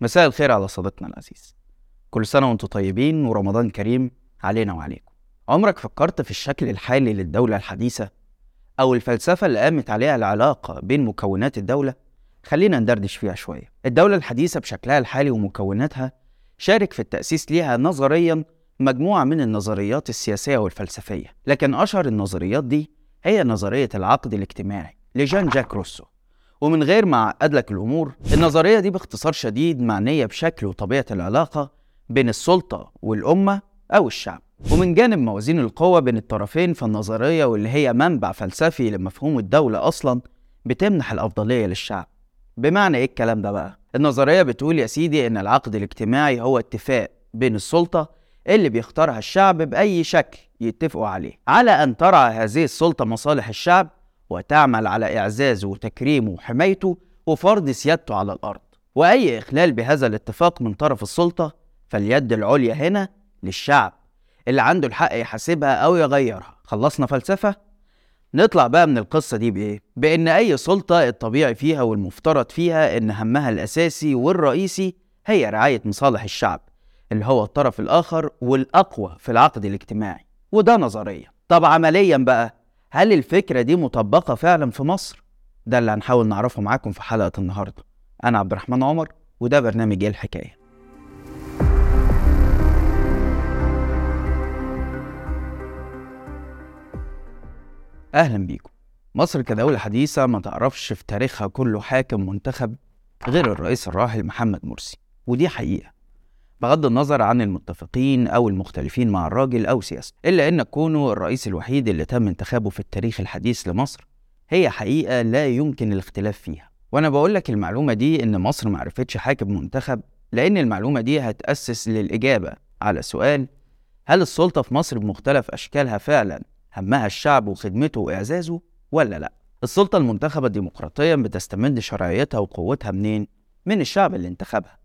مساء الخير على صديقنا العزيز. كل سنة وأنتم طيبين ورمضان كريم علينا وعليكم. عمرك فكرت في الشكل الحالي للدولة الحديثة أو الفلسفة اللي قامت عليها العلاقة بين مكونات الدولة؟ خلينا ندردش فيها شوية. الدولة الحديثة بشكلها الحالي ومكوناتها شارك في التأسيس ليها نظريا مجموعة من النظريات السياسية والفلسفية. لكن أشهر النظريات دي هي نظرية العقد الاجتماعي لجان جاك روسو. ومن غير ما أعقد لك الأمور النظرية دي باختصار شديد معنية بشكل وطبيعة العلاقة بين السلطة والأمة أو الشعب. ومن جانب موازين القوة بين الطرفين فالنظرية واللي هي منبع فلسفي لمفهوم الدولة أصلا بتمنح الأفضلية للشعب. بمعنى إيه الكلام ده بقى؟ النظرية بتقول يا سيدي إن العقد الاجتماعي هو اتفاق بين السلطة اللي بيختارها الشعب بأي شكل يتفقوا عليه. على أن ترعى هذه السلطة مصالح الشعب وتعمل على إعزازه وتكريمه وحمايته وفرض سيادته على الأرض. وأي إخلال بهذا الاتفاق من طرف السلطة فاليد العليا هنا للشعب. اللي عنده الحق يحاسبها أو يغيرها. خلصنا فلسفة؟ نطلع بقى من القصة دي بإيه؟ بإن أي سلطة الطبيعي فيها والمفترض فيها إن همها الأساسي والرئيسي هي رعاية مصالح الشعب اللي هو الطرف الآخر والأقوى في العقد الاجتماعي. وده نظريا. طب عمليا بقى هل الفكرة دي مطبقة فعلا في مصر؟ ده اللي هنحاول نعرفه معاكم في حلقة النهاردة. أنا عبد الرحمن عمر وده برنامج إيه الحكاية؟ أهلا بيكم. مصر كدولة حديثة ما تعرفش في تاريخها كله حاكم منتخب غير الرئيس الراحل محمد مرسي ودي حقيقة. بغض النظر عن المتفقين أو المختلفين مع الراجل أو سياسته إلا أن كونه الرئيس الوحيد اللي تم انتخابه في التاريخ الحديث لمصر هي حقيقة لا يمكن الاختلاف فيها وأنا بقول لك المعلومة دي إن مصر ما عرفتش حاكم منتخب لأن المعلومة دي هتأسس للإجابة على سؤال هل السلطة في مصر بمختلف أشكالها فعلا همها الشعب وخدمته وإعزازه ولا لأ؟ السلطة المنتخبة ديمقراطيا بتستمد شرعيتها وقوتها منين؟ من الشعب اللي انتخبها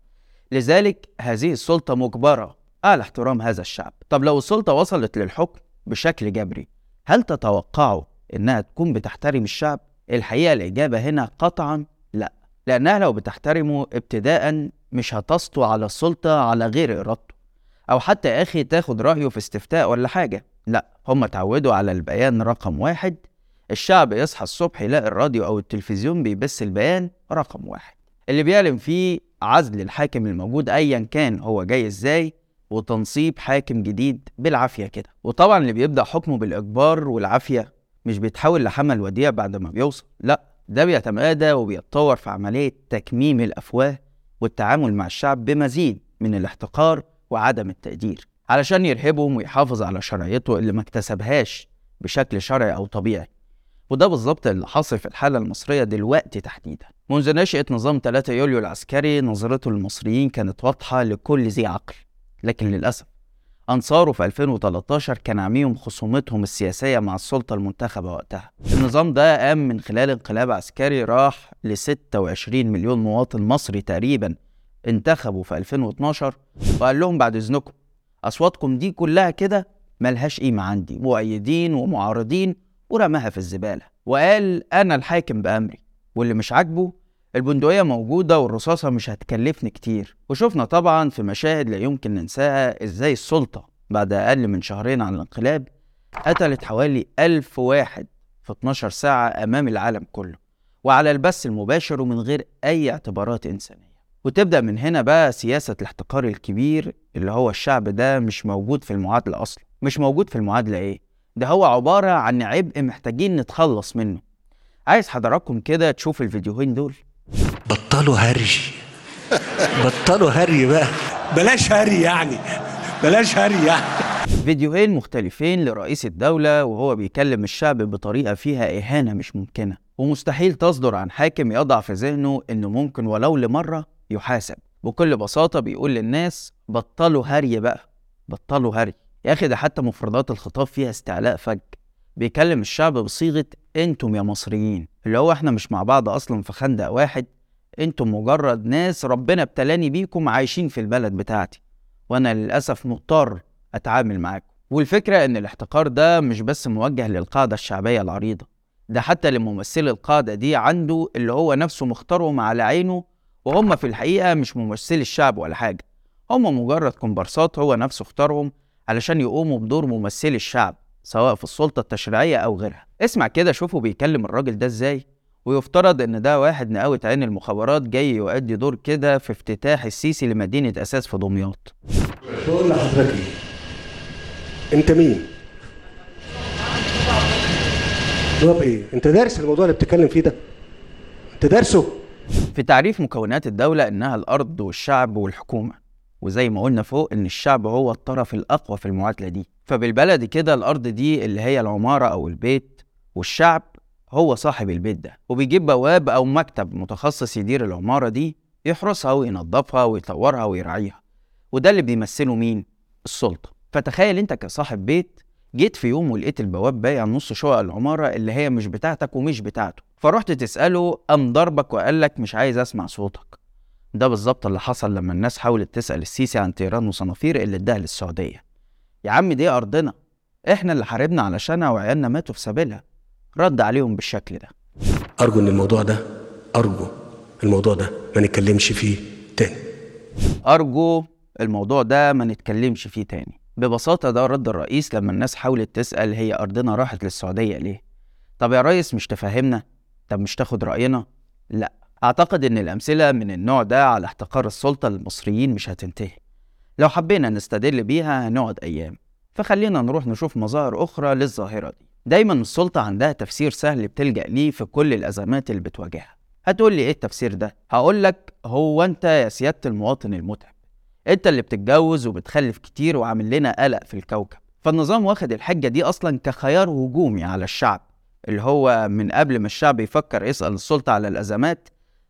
لذلك هذه السلطة مجبرة. على احترام هذا الشعب. طب لو السلطة وصلت للحكم بشكل جبري هل تتوقعوا إنها تكون بتحترم الشعب؟ الحقيقة الإجابة هنا قطعا لا. لأنها لو بتحترمه ابتداء مش هتسطو على السلطة على غير إرادته. أو حتى يا أخي تاخد رأيه في استفتاء ولا حاجة. لا هم اتعودوا على البيان رقم واحد. الشعب يصحى الصبح يلاقي الراديو أو التلفزيون بيبث البيان رقم واحد. اللي بيعلن فيه عزل الحاكم الموجود أيا كان هو جاي إزاي وتنصيب حاكم جديد بالعافية كده. وطبعا اللي بيبدأ حكمه بالإجبار والعافية مش بيتحول لحمل وديع بعد ما بيوصل لا ده بيتمادى وبيتطور في عملية تكميم الأفواه والتعامل مع الشعب بمزيد من الاحتقار وعدم التقدير. علشان يرهبهم ويحافظ على شرعيته اللي ما اكتسبهاش بشكل شرعي أو طبيعي. وده بالظبط اللي حاصل في الحالة المصرية دلوقتي تحديدا. منذ نشأة نظام 3 يوليو العسكري نظرته للمصريين كانت واضحة لكل ذي عقل. لكن للأسف أنصاره في 2013 كان عميهم خصومتهم السياسية مع السلطة المنتخبة وقتها. النظام ده قام من خلال انقلاب عسكري راح ل 26 مليون مواطن مصري تقريبا انتخبوا في 2012 وقال لهم بعد إذنكم أصواتكم دي كلها كده ملهاش قيمة عندي مؤيدين ومعارضين ورماها في الزبالة. وقال أنا الحاكم بأمري واللي مش عاجبه البندقية موجودة والرصاصة مش هتكلفني كتير. وشفنا طبعا في مشاهد لا يمكن ننساها إزاي السلطة بعد أقل من شهرين عن الانقلاب قتلت حوالي ألف واحد في 12 ساعة أمام العالم كله. وعلى البث المباشر ومن غير أي اعتبارات إنسانية. وتبدأ من هنا بقى سياسة الاحتقار الكبير اللي هو الشعب ده مش موجود في المعادلة أصلا. مش موجود في المعادلة إيه؟ ده هو عبارة عن عبء محتاجين نتخلص منه. عايز حضراتكم كده تشوف الفيديوهين دول. بطلوا هري. بطلوا هري بقى. بلاش هري يعني. بلاش هري يعني. فيديوهين مختلفين لرئيس الدولة وهو بيكلم الشعب بطريقة فيها إهانة مش ممكنة. ومستحيل تصدر عن حاكم يضع في ذهنه إنه ممكن ولو لمرة يحاسب. بكل بساطة بيقول للناس بطلوا هري بقى. بطلوا هري. يا أخي ده حتى مفردات الخطاب فيها استعلاء فج بيكلم الشعب بصيغة أنتم يا مصريين. اللي هو إحنا مش مع بعض أصلا في خندق واحد. أنتم مجرد ناس ربنا ابتلاني بيكم عايشين في البلد بتاعتي. وأنا للأسف مضطر أتعامل معاكم. والفكرة إن الاحتقار ده مش بس موجه للقاعدة الشعبية العريضة. ده حتى لممثل القاعدة دي عنده اللي هو نفسه مختارهم على عينه وهم في الحقيقة مش ممثلي الشعب ولا حاجة. هم مجرد كومبارسات هو نفسه اختارهم علشان يقوموا بدور ممثلي الشعب. سواء في السلطة التشريعية أو غيرها. اسمع كده شوفوا بيكلم الراجل ده إزاي. ويفترض إن ده واحد نقاوة عين المخابرات جاي يؤدي دور كده في افتتاح السيسي لمدينة أساس في دمياط. بقول لحضرتك إيه؟ أنت مين؟ جواب إيه؟ أنت دارس الموضوع اللي بتتكلم فيه ده؟ أنت دارسه؟ في تعريف مكونات الدولة إنها الأرض والشعب والحكومة. وزي ما قلنا فوق إن الشعب هو الطرف الأقوى في المعادلة دي. فبالبلدي كده الأرض دي اللي هي العمارة أو البيت والشعب هو صاحب البيت ده. وبيجيب بواب أو مكتب متخصص يدير العمارة دي يحرسها وينظفها ويطورها ويراعيها. وده اللي بيمثله مين؟ السلطة. فتخيل أنت كصاحب بيت جيت في يوم ولقيت البواب بايع نص شقق العمارة اللي هي مش بتاعتك ومش بتاعته. فرحت تسأله قام ضربك وقال لك مش عايز أسمع صوتك. ده بالظبط اللي حصل لما الناس حاولت تسأل السيسي عن طيران وصنافير اللي اداها للسعودية. يا عم دي أرضنا إحنا اللي حاربنا علشانها وعيالنا ماتوا في سبيلها. رد عليهم بالشكل ده. أرجو إن الموضوع ده أرجو الموضوع ده ما نتكلمش فيه تاني. أرجو الموضوع ده ما نتكلمش فيه تاني. ببساطة ده رد الرئيس لما الناس حاولت تسأل هي أرضنا راحت للسعودية ليه؟ طب يا ريس مش تفهمنا؟ طب مش تاخد رأينا؟ لأ. أعتقد إن الأمثلة من النوع ده على احتقار السلطة للمصريين مش هتنتهي. لو حبينا نستدل بيها هنقعد أيام. فخلينا نروح نشوف مظاهر أخرى للظاهرة دي. دايما السلطة عندها تفسير سهل بتلجأ ليه في كل الأزمات اللي بتواجهها. هتقول لي إيه التفسير ده؟ هقول لك هو أنت يا سيادة المواطن المتعب. أنت اللي بتتجوز وبتخلف كتير وعامل لنا قلق في الكوكب. فالنظام واخد الحجة دي أصلا كخيار هجومي على الشعب. اللي هو من قبل ما الشعب يفكر يسأل السلطة على الأزمات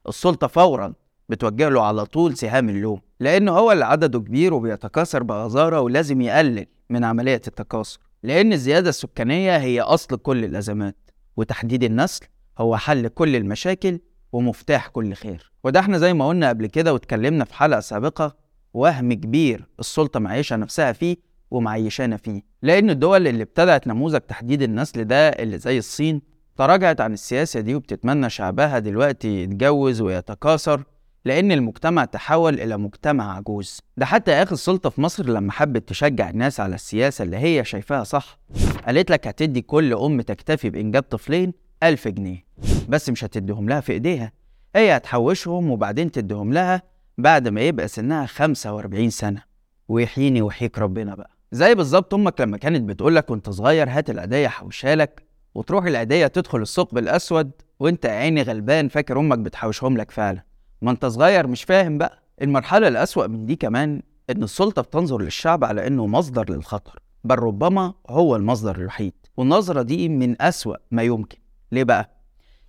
السلطة فورا بتوجه له على طول سهام اللوم لأن هو اللي عدده كبير وبيتكاثر بغزارة ولازم يقلل من عملية التكاثر لأن الزيادة السكانية هي أصل كل الأزمات وتحديد النسل هو حل كل المشاكل ومفتاح كل خير. وده إحنا زي ما قلنا قبل كده واتكلمنا في حلقة سابقة وهم كبير السلطة معيشة نفسها فيه ومعيشانا فيه لأن الدول اللي ابتدعت نموذج تحديد النسل ده اللي زي الصين تراجعت عن السياسة دي وبتتمنى شعبها دلوقتي يتجوز ويتكاثر لأن المجتمع تحول إلى مجتمع عجوز. ده حتى أخي السلطة في مصر لما حبت تشجع الناس على السياسة اللي هي شايفاها صح. قالت لك هتدي كل أم تكتفي بإنجاب طفلين ألف جنيه. بس مش هتديهم لها في إيديها. هي هتحوشهم وبعدين تديهم لها بعد ما يبقى سنها 45 سنة. ويحييني ويحييك ربنا بقى. زي بالظبط أمك لما كانت بتقولك وأنت صغير هات العيدية حوشها لك وتروح العيدية تدخل الثقب الأسود وانت يا عيني غلبان فاكر أمك بتحوشهم لك فعلا. ما انت صغير مش فاهم بقى. المرحلة الأسوأ من دي كمان إن السلطة بتنظر للشعب على إنه مصدر للخطر بل ربما هو المصدر الوحيد. والنظرة دي من أسوأ ما يمكن. ليه بقى؟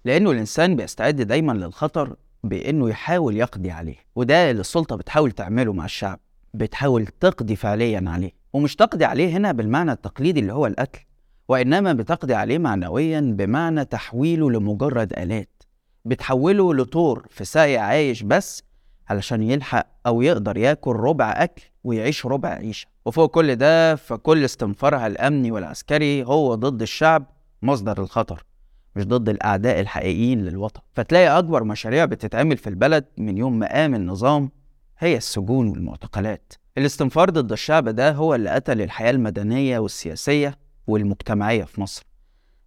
لأنه الإنسان بيستعد دايما للخطر بإنه يحاول يقضي عليه وده اللي السلطة بتحاول تعمله مع الشعب بتحاول تقضي فعليا عليه. ومش تقضي عليه هنا بالمعنى التقليدي اللي هو القتل. وإنما بتقضي عليه معنويا بمعنى تحويله لمجرد آلات. بتحوله لطور في ساقي عايش بس علشان يلحق أو يقدر ياكل ربع أكل ويعيش ربع عيشة. وفوق كل ده فكل استنفارها الأمني والعسكري هو ضد الشعب مصدر الخطر مش ضد الأعداء الحقيقيين للوطن. فتلاقي أكبر مشاريع بتتعمل في البلد من يوم ما قام النظام هي السجون والمعتقلات. الاستنفار ضد الشعب ده هو اللي قتل الحياة المدنية والسياسية والمجتمعية في مصر.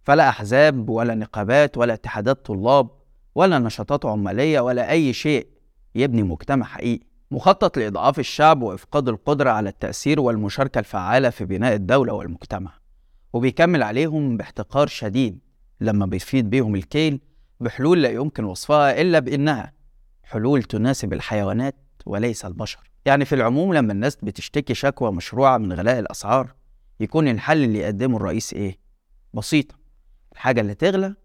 فلا أحزاب ولا نقابات ولا اتحادات طلاب ولا نشاطات عمالية ولا أي شيء. يبني مجتمع حقيقي. مخطط لإضعاف الشعب وإفقاد القدرة على التأثير والمشاركة الفعالة في بناء الدولة والمجتمع. وبيكمل عليهم باحتقار شديد لما بيفيد بيهم الكيل بحلول لا يمكن وصفها إلا بإنها حلول تناسب الحيوانات وليس البشر. يعني في العموم لما الناس بتشتكي شكوى مشروعة من غلاء الأسعار يكون الحل اللي يقدمه الرئيس إيه؟ بسيطة. الحاجة اللي تغلى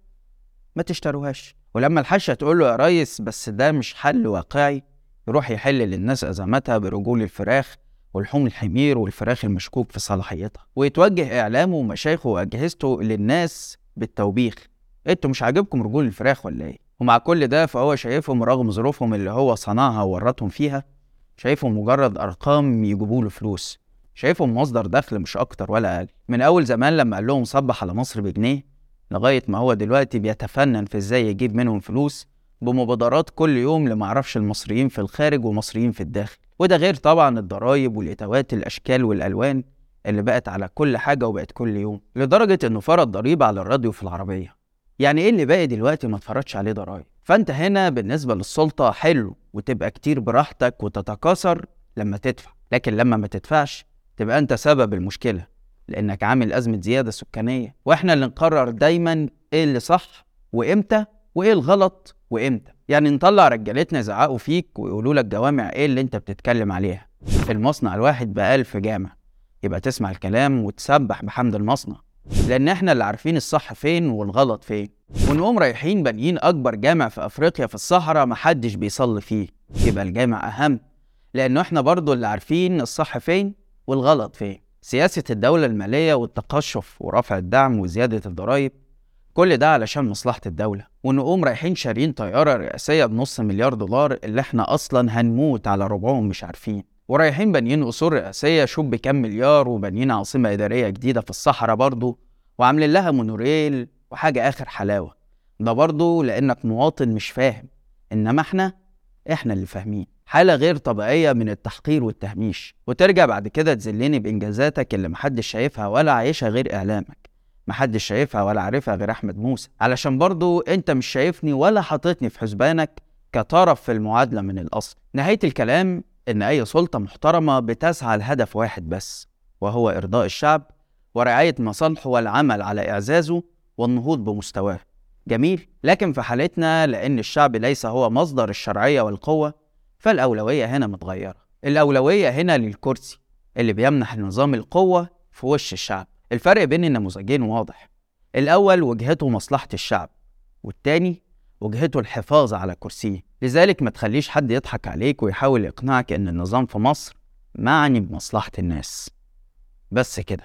ما تشتروهاش. ولما الحشة تقول له يا ريس بس ده مش حل واقعي. يروح يحل للناس أزماتها برجول الفراخ ولحوم الحمير والفراخ المشكوك في صلاحيتها. ويتوجه إعلامه ومشايخه وأجهزته للناس بالتوبيخ. إنتوا مش عاجبكم رجول الفراخ ولا إيه؟ ومع كل ده فهو شايفهم رغم ظروفهم اللي هو صنعها وورطهم فيها شايفهم مجرد أرقام يجيبوا له فلوس. شايفهم مصدر دخل مش أكتر ولا أقل. من أول زمان لما قال لهم صبح على مصر بجنيه لغاية ما هو دلوقتي بيتفنن في إزاي يجيب منهم فلوس بمبادرات كل يوم لمعرفش المصريين في الخارج ومصريين في الداخل. وده غير طبعا الضرايب والإتاوات الأشكال والألوان اللي بقت على كل حاجة وبقت كل يوم لدرجة إنه فرض ضريبة على الراديو في العربية. يعني إيه اللي باقي دلوقتي ما اتفرضش عليه ضرايب؟ فأنت هنا بالنسبة للسلطة حلو وتبقى كتير براحتك وتتكاثر لما تدفع. لكن لما ما تدفعش تبقى أنت سبب المشكلة لأنك عامل أزمة زيادة سكانية. وإحنا اللي نقرر دايما إيه اللي صح وإمتى وإيه الغلط وإمتى. يعني نطلع رجالتنا يزعقوا فيك ويقولوا لك جوامع إيه اللي أنت بتتكلم عليها. المصنع الواحد بألف جامع يبقى تسمع الكلام وتسبح بحمد المصنع. لأن إحنا اللي عارفين الصح فين والغلط فين. ونقوم رايحين بانيين أكبر جامع في أفريقيا في الصحراء محدش بيصلي فيه. يبقى الجامع أهم لأنه إحنا برضو اللي عارفين الصح فين والغلط فين سياسة الدولة المالية والتقشف ورفع الدعم وزيادة الضرائب كل ده علشان مصلحة الدولة ونقوم رايحين شارين طيارة رئاسية بنص مليار دولار اللي إحنا أصلا هنموت على ربعهم مش عارفين. ورايحين بانيين قصور رئاسية شوف بكام مليار وبانيين عاصمة إدارية جديدة في الصحراء برضو وعاملين لها مونوريل وحاجة آخر حلاوة. ده برضو لأنك مواطن مش فاهم إنما إحنا إحنا اللي فاهمين. حالة غير طبيعية من التحقير والتهميش. وترجع بعد كده تذلني بإنجازاتك اللي محدش شايفها ولا عايشها غير إعلامك. محدش شايفها ولا عارفها غير أحمد موسى. علشان برضو أنت مش شايفني ولا حاططني في حسبانك كطرف في المعادلة من الأصل. نهاية الكلام إن أي سلطة محترمة بتسعى لهدف واحد بس وهو إرضاء الشعب ورعاية مصالحه والعمل على إعزازه والنهوض بمستواه. جميل. لكن في حالتنا لأن الشعب ليس هو مصدر الشرعية والقوة فالأولوية هنا متغيرة. الأولوية هنا للكرسي اللي بيمنح النظام القوة في وش الشعب. الفرق بين النموذجين واضح. الأول وجهته مصلحة الشعب والتاني وجهته الحفاظ على كرسيه. لذلك ما تخليش حد يضحك عليك ويحاول يقنعك إن النظام في مصر معني بمصلحة الناس. بس كده.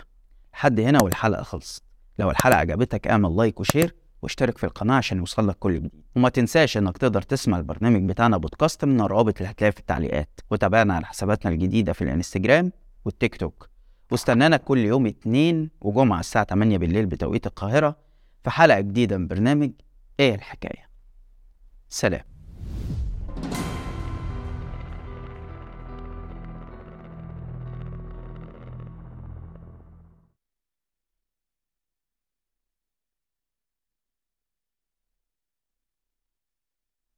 لحد هنا والحلقة خلصت. لو الحلقة عجبتك اعمل like و share. واشترك في القناة عشان يوصلك كل جديد. وما تنساش إنك تقدر تسمع البرنامج بتاعنا بودكاست من الروابط اللي هتلاقيها في التعليقات. وتابعنا على حساباتنا الجديدة في الانستجرام والتيك توك. واستنانا كل يوم اتنين وجمعة الساعة 8 بالليل بتوقيت القاهرة في حلقة جديدة من برنامج إيه الحكاية. سلام.